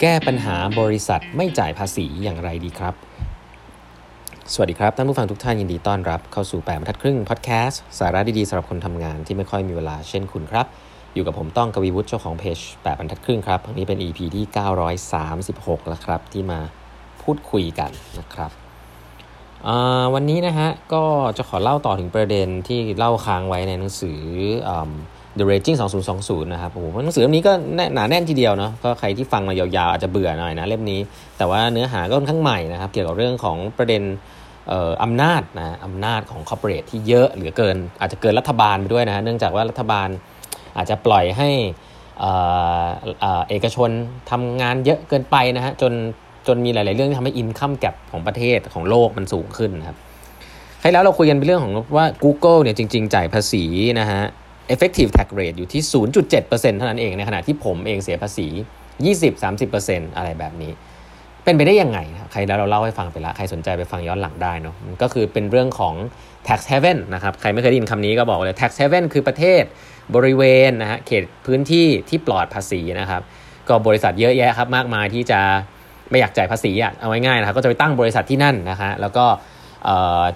แก้ปัญหาบริษัทไม่จ่ายภาษีอย่างไรดีครับ สวัสดีครับ ท่านผู้ฟังทุกท่านยินดีต้อนรับเข้าสู่แปดบรรทัดครึ่งพอดแคสต์สาระดีๆสำหรับคนทำงานที่ไม่ค่อยมีเวลาเช่นคุณครับ อยู่กับผมต้องกวีวุฒิเจ้าของเพจแปดบรรทัดครึ่งครับวันนี้เป็น EP ที่ 936 แล้วครับ ที่มาพูดคุยกันนะครับวันนี้นะฮะก็จะขอเล่าต่อถึงประเด็นที่เล่าค้างไว้ในหนังสือ The Raging 2020 นะครับโอ้โหหนังสือเล่มนี้ก็หนาแน่นทีเดียวเนาะก็ใครที่ฟังมายาวๆ อาจจะเบื่อหน่อยนะเล่มนี้ แต่ว่าเนื้อหาก็ค่อนข้างใหม่นะครับเกี่ยวกับเรื่องของประเด็นอำนาจนะอำนาจของ corporate ที่เยอะเหลือเกิน อาจจะเกินรัฐบาลไปด้วยนะเนื่องจากว่ารัฐบาลอาจจะปล่อยให้เอกชนทำงานเยอะเกินไปนะฮะจนจนมีหลาย ๆ เรื่องที่ทำให้ income gap ของประเทศของโลกมันสูงขึ้นนะครับใครแล้วเราคุยกันเป็นเรื่องของว่า Google เนี่ยจริง ๆ จ่ายภาษีนะฮะ effective tax rate อยู่ที่ 0.7%เท่านั้นเองในขณะที่ผมเองเสียภาษี 20-30%อะไรแบบนี้ เป็นไปได้ยังไงใครแล้วเราเล่าให้ฟังไปล้วใครสนใจไปฟังย้อนหลังได้เนาะก็คือเป็นเรื่องของ tax haven นะครับใครไม่เคยได้ยินคำนี้ก็บอกเลย tax haven คือประเทศบริเวณนะฮะเขตพื้นที่ที่ปลอดภาษีนะครับก็บริษัทเยอะแยะครับมากมายที่จะไม่อยากจ่ายภาษีอะเอาง่ายๆนะครับก็จะไปตั้งบริษัทที่นั่นนะฮะแล้วก็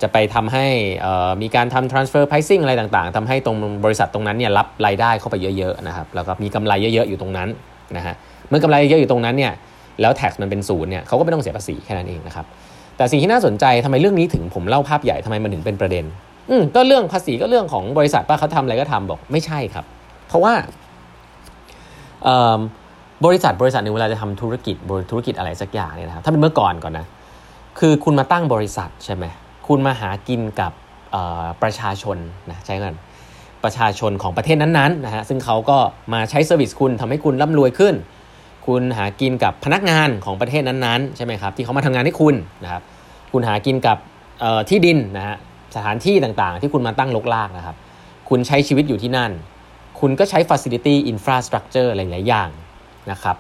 จะไปทำให้มีการทำ transfer pricing อะไรต่างๆทำให้ตรงบริษัทตรงนั้นเนี่ยรับรายได้เข้าไปเยอะๆนะครับแล้วก็มีกำไรเยอะๆอยู่ตรงนั้นนะฮะเมื่อกำไรเยอะอยู่ตรงนั้นเนี่ยแล้ว tax มันเป็นศูนย์เนี่ยเขาก็ไม่ต้องเสียภาษีแค่นั้นเองนะครับแต่สิ่งที่น่าสนใจทำไมเรื่องนี้ถึงผมเล่าภาพใหญ่ทำไมมันถึงเป็นประเด็น อืมก็เรื่องภาษีก็เรื่องของบริษัทป้าเขาทำอะไรก็ทำบอกไม่ใช่ครับ เพราะว่าบริษัทบริษัทหนึ่งเวลาจะทำธุรกิจธุรกิจอะไรสักอย่างเนี่ยนะครับถ้าเป็นเมื่อก่อนก่อนนะ คือคุณมาตั้งบริษัทใช่ไหมคุณมาหากินกับประชาชนนะใช่กันประชาชนของประเทศนั้นๆนะฮะซึ่งเขาก็มาใช้ service คุณทำให้คุณร่ำรวยขึ้น คุณหากินกับพนักงานของประเทศนั้นๆใช่ไหมครับที่เขามาทำงานให้คุณนะครับคุณหากินกับที่ดินนะฮะสถานที่ต่างๆ ที่คุณมาตั้งรกรากนะครับ คุณใช้ชีวิตอยู่ที่นั่น คุณก็ใช้ Facility Infrastructure หลายๆอย่างนะครับ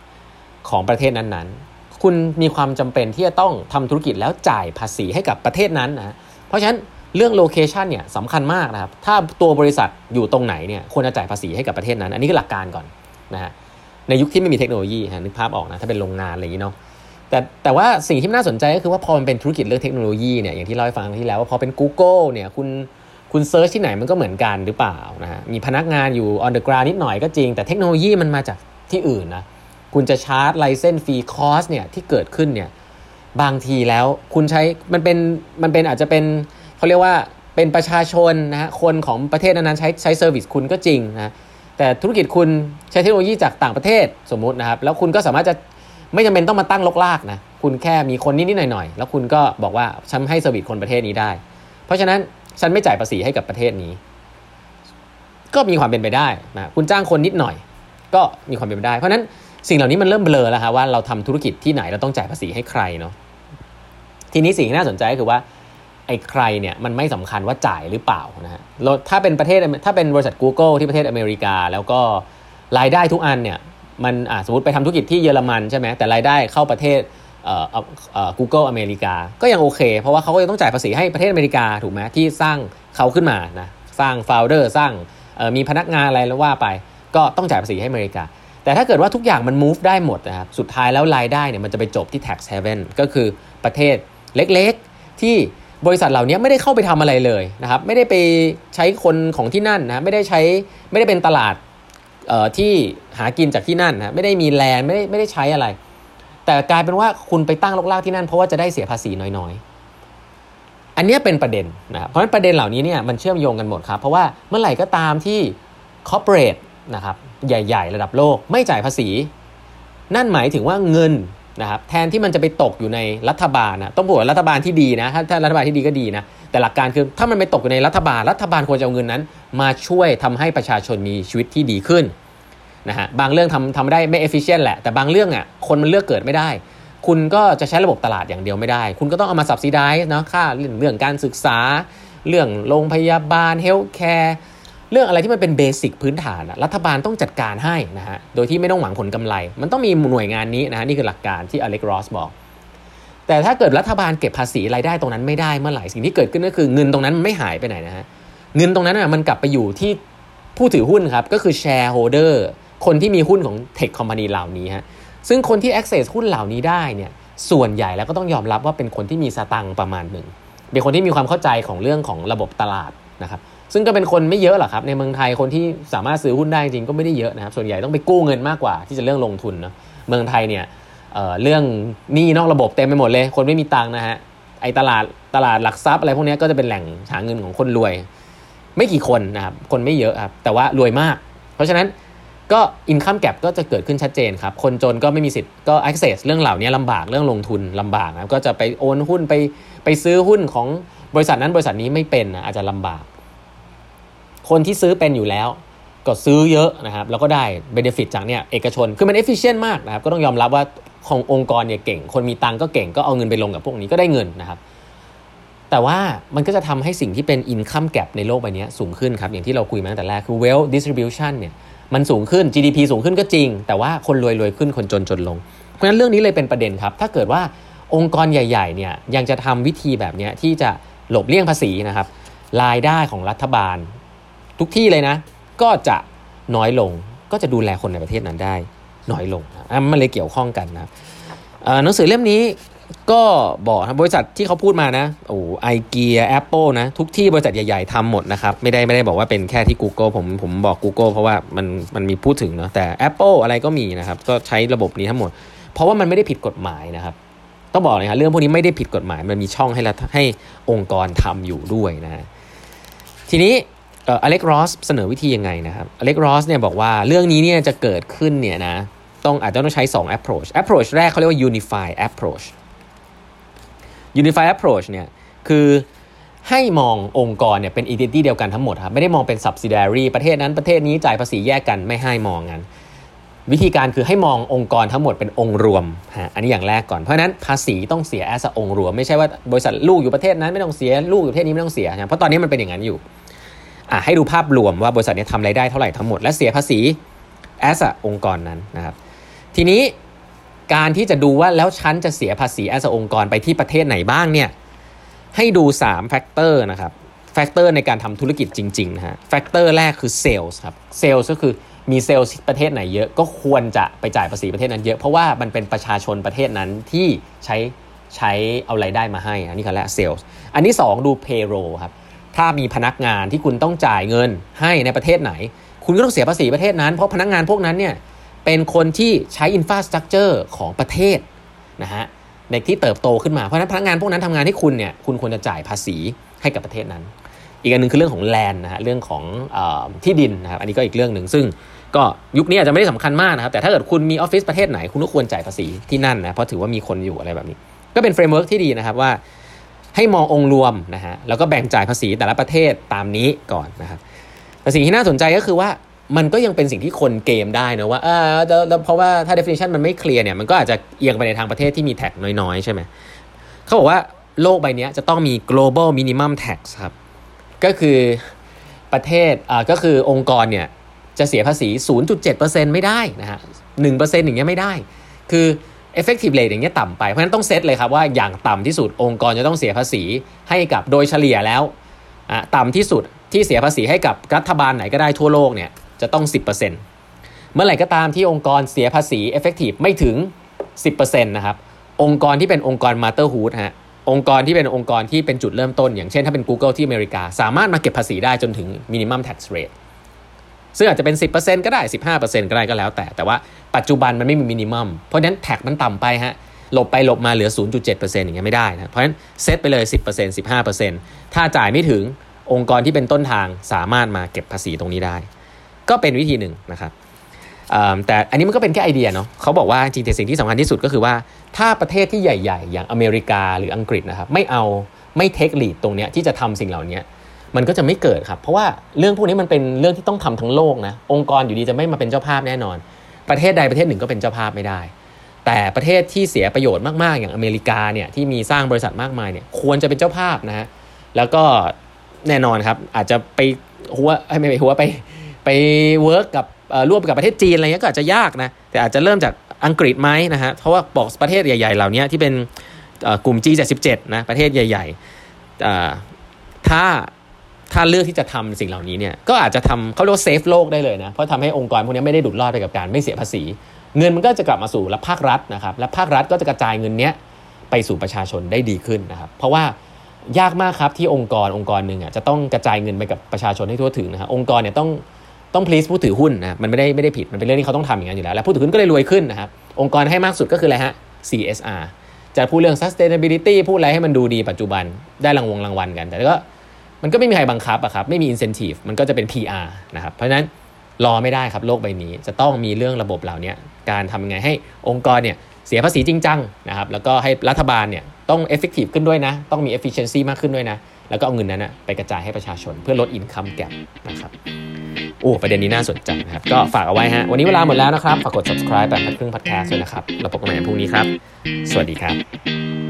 ของประเทศนั้นๆ คุณมีความจำเป็นที่จะต้องทำธุรกิจแล้วจ่ายภาษีให้กับประเทศนั้นนะเพราะฉะนั้นเรื่องโลเคชันเนี่ยสำคัญมากนะครับ ถ้าตัวบริษัทอยู่ตรงไหนเนี่ยควรจะจ่ายภาษีให้กับประเทศนั้น อันนี้คือหลักการก่อนนะฮะ ในยุคที่ไม่มีเทคโนโลยีฮะนึกภาพออกนะ ถ้าเป็นโรงงานอะไรอย่างนี้เนาะ แต่แต่ว่าสิ่งที่น่าสนใจก็คือว่าพอมันเป็นธุรกิจเรื่องเทคโนโลยีเนี่ย อย่างที่เล่าให้ฟังที่แล้วว่าพอเป็น Google เนี่ย คุณคุณ search ที่ไหนมันก็เหมือนกันหรือเปล่านะฮะ มีพนักงานอยู่ on the ground นิดหน่อยก็จริง แต่เทคโนโลยีมันมาจากที่อื่นนะ คุณจะ charge license fee cost เนี่ยที่เกิดขึ้นเนี่ยบางทีแล้วคุณใช้มันเป็นมันเป็นอาจจะเป็นเขาเรียกว่าเป็นประชาชนนะฮะคนของประเทศนั้นๆใช้ใช้ service คุณก็จริงนะแต่ธุรกิจคุณใช้เทคโนโลยีจากต่างประเทศสมมุตินะครับ แล้วคุณก็สามารถจะไม่จำเป็นต้องมาตั้งรกรากนะคุณแค่มีคนนิดๆหน่อยๆ แล้วคุณก็บอกว่าฉันให้ service คนประเทศนี้ได้ เพราะฉะนั้นฉันไม่จ่ายภาษีให้กับประเทศนี้ ก็มีความเป็นไปได้นะคุณจ้างคนนิดหน่อย ก็มีความเป็นไปได้ เพราะฉะนั้น สิ่งเหล่านี้มันเริ่มเบลอแล้วครับว่าเราทำธุรกิจที่ไหนเราต้องจ่ายภาษีให้ใครเนาะทีนี้สิ่งที่น่าสนใจก็คือว่าไอ้ใครเนี่ยมันไม่สำคัญว่าจ่ายหรือเปล่านะฮะถ้าเป็นประเทศถ้าเป็นบริษัท Google ที่ประเทศอเมริกา แล้วก็รายได้ทุกอันเนี่ยมันสมมติไปทำธุรกิจที่เยอรมันใช่ไหมแต่รายได้เข้าประเทศเอ่อเอ่อ Google อเมริกา ก็ยังโอเค เพราะว่าเขาก็ยังต้องจ่ายภาษีให้ประเทศอเมริกาถูกไหมที่สร้างเขาขึ้นมานะสร้างโฟลเดอร์สร้างมีพนักงานอะไรแล้วว่าไป ก็ต้องจ่ายภาษีให้อเมริกา แต่ถ้าเกิดว่าทุกอย่างมัน move ได้หมดนะครับ สุดท้ายแล้วรายได้เนี่ยมันจะไปจบที่ tax haven ก็คือประเทศเล็กๆ ที่บริษัทเหล่านี้ไม่ได้เข้าไปทำอะไรเลยนะครับ ไม่ได้ไปใช้คนของที่นั่นนะไม่ได้ใช้ไม่ได้เป็นตลาดที่หากินจากที่นั่นนะไม่ได้มีแลนไม่ได้ไม่ได้ใช้อะไร แต่กลายเป็นว่าคุณไปตั้งลกลากที่นั่นเพราะว่าจะได้เสียภาษีน้อยๆ อันนี้เป็นประเด็นนะครับเพราะฉะนั้นประเด็นเหล่านี้เนี่ยมันเชื่อมโยงกันหมดครับ เพราะว่าเมื่อไหร่ก็ตามที่ corporate นะครับใหญ่ๆ ระดับโลกไม่จ่ายภาษี นั่นหมายถึงว่าเงินนะครับแทนที่มันจะไปตกอยู่ในรัฐบาลนะต้องบอกว่ารัฐบาลที่ดีนะถ้าถ้ารัฐบาลที่ดีก็ดีนะแต่หลักการคือถ้ามันไปตกอยู่ในรัฐบาล รัฐบาลควรจะเอาเงินนั้น มาช่วยทำให้ประชาชนมีชีวิตที่ดีขึ้นนะฮะบางเรื่องทำทำได้ไม่ efficient แหละแต่บางเรื่องอะคนมันเลือกเกิดไม่ได้ คุณก็จะใช้ระบบตลาดอย่างเดียวไม่ได้ คุณก็ต้องเอามา subsidize นะฮะเรื่องการศึกษา เรื่องโรงพยาบาล healthcare เรื่องอะไรที่มันเป็น basic พื้นฐานรัฐบาลต้องจัดการให้นะฮะโดยที่ไม่ต้องหวังผลกำไร มันต้องมีหน่วยงานนี้นะฮะนี่คือหลักการที่อเล็กรอสบอก แต่ถ้าเกิดรัฐบาลเก็บภาษีรายได้ตรงนั้นไม่ได้เมื่อไหร่สิ่งที่เกิดขึ้นก็คือเงินตรงนั้นไม่หายไปไหนนะฮะเงินตรงนั้นอะมันกลับไปอยู่ที่ผู้ถือหุ้นครับก็คือแชร์โฮเดอร์คนที่มีหุ้นของเทคคอมพานีเหล่านี้ฮะซึ่งคนที่ access หุ้นเหล่านี้ได้เนี่ยส่วนใหญ่แล้วก็ต้องยอมรับว่าเป็นคนที่มีสตังค์ประมาณหนึ่งเป็นคนที่มีความเข้าใจของเรื่องของระบบตลาดนะครับ ซึ่งก็เป็นคนไม่เยอะหรอกครับ ในเมืองไทยคนที่สามารถซื้อหุ้นได้จริงก็ไม่ได้เยอะนะครับ ส่วนใหญ่ต้องไปกู้เงินมากกว่า ที่จะเรื่องลงทุนเนาะเมืองไทยเนี่ยเเรื่องหนี้นอกระบบเต็มไปหมดเลย คนไม่มีตังค์นะฮะไอตลาดตลาดหลักทรัพย์อะไรพวกนี้ก็จะเป็นแหล่งหาเงินของคนรวย ไม่กี่คนนะครับคนไม่เยอะครับแต่ว่ารวยมาก เพราะฉะนั้นก็ income gap ก็จะเกิดขึ้นชัดเจนครับ คนจนก็ไม่มีสิทธิ์ก็ access เรื่องเหล่านี้ลำบากเรื่องลงทุนลำบากนะก็จะไปโอนหุ้นไปไปซื้อหุ้นของบริษัทนั้นบริษัทนี้ไม่เป็นนะอาจจะลำบาก คนที่ซื้อเป็นอยู่แล้วก็ซื้อเยอะนะครับแล้วก็ได้ benefit จากเนี่ยเอกชนคือมัน efficient มากนะครับก็ต้องยอมรับว่าขององค์กรเนี่ยเก่ง คนมีตังก็เก่งก็เอาเงินไปลงกับพวกนี้ก็ได้เงินนะครับ แต่ว่ามันก็จะทำให้สิ่งที่เป็นอินคัมแก p ในโลกใบนี้สูงขึ้นครับ อย่างที่เราคุยมาตั้งแต่แรกคือ wealth distribution เนี่ยมันสูงขึ้น GDP สูงขึ้นก็จริง แต่ว่าคนรวยรวยขึ้นคนจนจนลง เพราะฉะนั้นเรื่องนี้เลยเป็นประเด็นครับ ถ้าเกิดว่าองค์กรใหญ่ๆเนี่ยยังจะทำวิธีแบบนี้ที่จะหลบเลี่ยงภาษีนะครับรายได้ของรัฐบาล ทุกที่เลยนะ ก็จะน้อยลงก็จะดูแลคนในประเทศนั้นได้น้อยลงนะมันเลยเกี่ยวข้องกันนะหนังสือเล่มนี้ก็บอกบริษัทที่เขาพูดมานะโอ้ไอเกียแอปเปิลนะ ทุกที่บริษัทใหญ่ๆทำหมดนะครับ ไม่ได้ไม่ได้บอกว่าเป็นแค่ที่ Google ผมผมบอก Google เพราะว่ามันมันมีพูดถึงเนาะแต่ Apple อะไรก็มีนะครับ ก็ใช้ระบบนี้ทั้งหมด เพราะว่ามันไม่ได้ผิดกฎหมายนะครับ ต้องบอกเลยครับเรื่องพวกนี้ไม่ได้ผิดกฎหมาย มันมีช่องให้รัฐให้องค์กรทำอยู่ด้วยนะ ทีนี้ อเล็กรอสเสนอวิธียังไงนะครับอเล็กรอสเนี่ยบอกว่าเรื่องนี้เนี่ยจะเกิดขึ้นเนี่ยนะต้องอาจจะต้องใช้ 2 approach approach แรกเขาเรียกว่า unify approach Unify Approach เนี่ยคือให้มององค์กรเนี่ยเป็น entity เดียวกันทั้งหมดครับไม่ได้มองเป็น subsidiary ประเทศนั้นประเทศนี้จ่ายภาษีแยกกันไม่ให้มองกันวิธีการคือให้มององค์กรทั้งหมดเป็นองค์รวมฮะอันนี้อย่างแรกก่อนเพราะนั้นภาษีต้องเสียแอสองค์รวม ไม่ใช่ว่าบริษัทลูกอยู่ประเทศนั้นไม่ต้องเสียลูกอยู่ประเทศนี้ไม่ต้องเสียนะเพราะตอนนี้มันเป็นอย่างนั้นอยู่อะ ให้ดูภาพรวมว่าบริษัทนี้ทำรายได้เท่าไหร่ทั้งหมดและเสียภาษี as องค์กรนั้นนะครับทีนี้การที่จะดูว่าแล้วฉันจะเสียภาษี as องค์กรไปที่ประเทศไหนบ้างเนี่ยให้ดู3 factor นะครับ factor ในการทำธุรกิจจริงๆนะฮะ factor แรกคือเซลล์ครับเซลล์ก็คือมีเซลล์ประเทศไหนเยอะก็ควรจะไปจ่ายภาษีประเทศนั้นเยอะ เพราะว่ามันเป็นประชาชนประเทศนั้นที่ใช้ใช้เอารายได้มาให้ อันนี้คือแรกเซลล์อันที่ 2 ดู payroll ครับ ถ้ามีพนักงานที่คุณต้องจ่ายเงินให้ในประเทศไหน คุณก็ต้องเสียภาษีประเทศนั้น เพราะพนักงานพวกนั้นเนี่ยเป็นคนที่ใช้อินฟาสตรักเจอร์ของประเทศนะฮะในที่เติบโตขึ้นมาเพราะนั้นพนักงานพวกนั้นทำงานให้คุณเนี่ยคุณควรจะจ่ายภาษีให้กับประเทศนั้น อีกอันนึงคือเรื่องของแลนด์นะฮะเรื่องของอที่ดินนะครับอันนี้ก็อีกเรื่องหนึ่งซึ่งก็ยุคนี้อาจจะไม่ได้สำคัญมากนะครับแต่ถ้าเกิดคุณมีออฟฟิศประเทศไหนคุณก็ควรจ่ายภาษีที่นั่นนะเพราะถือว่ามีคนอยู่อะไรแบบนี้ ก็เป็น framework ที่ดีนะครับว่า ให้มององค์รวมนะฮะแล้วก็แบ่งจ่ายภาษีแต่ละประเทศตามนี้ก่อนนะครับแต่สิ่งที่น่าสนใจก็คือว่ามันก็ยังเป็นสิ่งที่คนเกมได้นะว่าเออเพราะว่าถ้า definition มันไม่ clear เนี่ยมันก็อาจจะเอียงไปในทางประเทศที่มี tax น้อยๆ ใช่ไหมเขาบอกว่าโลกใบนี้จะต้องมี global minimum tax ครับ ก็คือประเทศอ่าก็คือองค์กรเนี่ยจะเสียภาษี 0.7%ไม่ได้นะฮะ1%อย่างเงี้ยไม่ได้ คือ effective rate อย่างเงี้ยต่ำไป เพราะฉะนั้นต้องเซตเลยครับว่าอย่างต่ำที่สุดองค์กรจะต้องเสียภาษีให้กับโดยเฉลี่ยแล้วต่ำที่สุดที่เสียภาษีให้กับรัฐบาลไหนก็ได้ทั่วโลกเนี่ยจะต้อง 10%เมื่อไหร่ก็ตามที่องค์กรเสียภาษี effective ไม่ถึง 10%นะครับองค์กรที่เป็นองค์กร motherhood ฮะองค์กรที่เป็นองค์กรที่เป็นจุดเริ่มต้น อย่างเช่นถ้าเป็น Google ที่อเมริกา สามารถมาเก็บภาษีได้จนถึง minimum tax rate ซึ่งอาจจะเป็น 10%ก็ได้ 15%ก็ได้ก็แล้ว แต่แต่ว่าปัจจุบันมันไม่มีมินิมัมเพราะฉะนั้นแท็กมันต่ำไปฮะหลบไปหลบมาเหลือ 0.7%อย่างเงี้ยไม่ได้นะเพราะฉะนั้นเซตไปเลย 10% 15%ถ้าจ่ายไม่ถึงองค์กรที่เป็นต้นทางสามารถมาเก็บภาษีตรงนี้ได้ ก็เป็นวิธีหนึ่งนะครับแต่อันนี้มันก็เป็นแค่ไอเดียเนาะเขาบอกว่าจริงๆสิ่งที่สำคัญที่สุดก็คือว่า ถ้าประเทศที่ใหญ่ ๆ อย่างอเมริกาหรืออังกฤษนะครับไม่เอาไม่เทคลีดตรงเนี้ยที่จะทำสิ่งเหล่านี้ มันก็จะไม่เกิดครับ เพราะว่าเรื่องพวกนี้มันเป็นเรื่องที่ต้องทำทั้งโลกนะองค์กรอยู่ดีจะไม่มาเป็นเจ้าภาพแน่นอน ประเทศใดประเทศหนึ่งก็เป็นเจ้าภาพไม่ได้ แต่ประเทศที่เสียประโยชน์มากๆ อย่างอเมริกาเนี่ยที่มีสร้างบริษัทมากมายเนี่ยควรจะเป็นเจ้าภาพนะฮะแล้วก็แน่นอนครับอาจจะไปหัวไม่ไปหัวไปไปเวิร์กกับร่วมกับประเทศจีนอะไรเงี้ยก็อาจจะยากนะแต่อาจจะเริ่มจากอังกฤษไหมนะฮะเพราะว่าบอกประเทศใหญ่ๆเหล่านี้ที่เป็นกลุ่ม G77 นะประเทศใหญ่ๆถ้า ถ้าเลือกที่จะทำสิ่งเหล่านี้เนี่ยก็อาจจะทำเขาเรียกว่าเซฟโลกได้เลยนะเพราะทำให้องค์กรพวกนี้ไม่ได้ดุดรอดไปกับการไม่เสียภาษี เงินมันก็จะกลับมาสู่และภาครัฐนะครับและภาครัฐก็จะกระจายเงินเนี้ยไปสู่ประชาชนได้ดีขึ้นนะครับเพราะว่ายากมากครับที่องค์กรองค์กรหนึ่งอะจะต้องกระจายเงินไปกับประชาชนให้ทั่วถึงนะครับองค์กรเนี่ยต้องต้อง please ผู้ถือหุ้นนะมันไม่ได้ไม่ได้ผิดมันเป็นเรื่องที่เขาต้องทำอย่างนั้นอยู่แล้ว และผู้ถือหุ้นก็เลยรวยขึ้นนะครับองค์กรให้มากสุดก็คืออะไรฮะ CSR จะพูดเรื่อง sustainability พูดอะไรให้มันดูดีปัจจุบันได้รางวงรางวัลกัน แต่ก็ มันก็ไม่มีใครบังคับอะครับไม่มี incentive มันก็จะเป็น PR นะครับเพราะฉะนั้นรอไม่ได้ครับโลกใบนี้ จะต้องมีเรื่องระบบเหล่านี้การทำยังไงให้องค์กรเนี่ยเสียภาษีจริงจังนะครับแล้วก็ให้รัฐบาลเนี่ยต้อง effective ขึ้นด้วยนะ ต้องมี efficiency มากขึ้นด้วยนะ แล้วก็เอาเงินนั้นนะไปกระจายให้ประชาชนเพื่อลด income gap นะครับโอ้ประเด็นนี้น่าสนใจนะครับ ก็ฝากเอาไว้ฮะวันนี้เวลาหมดแล้วนะครับ ฝากกด subscribe แบบพัดครึ่ง podcast ด้วยนะครับเราพบกันใหม่พรุ่งนี้ครับ สวัสดีครับ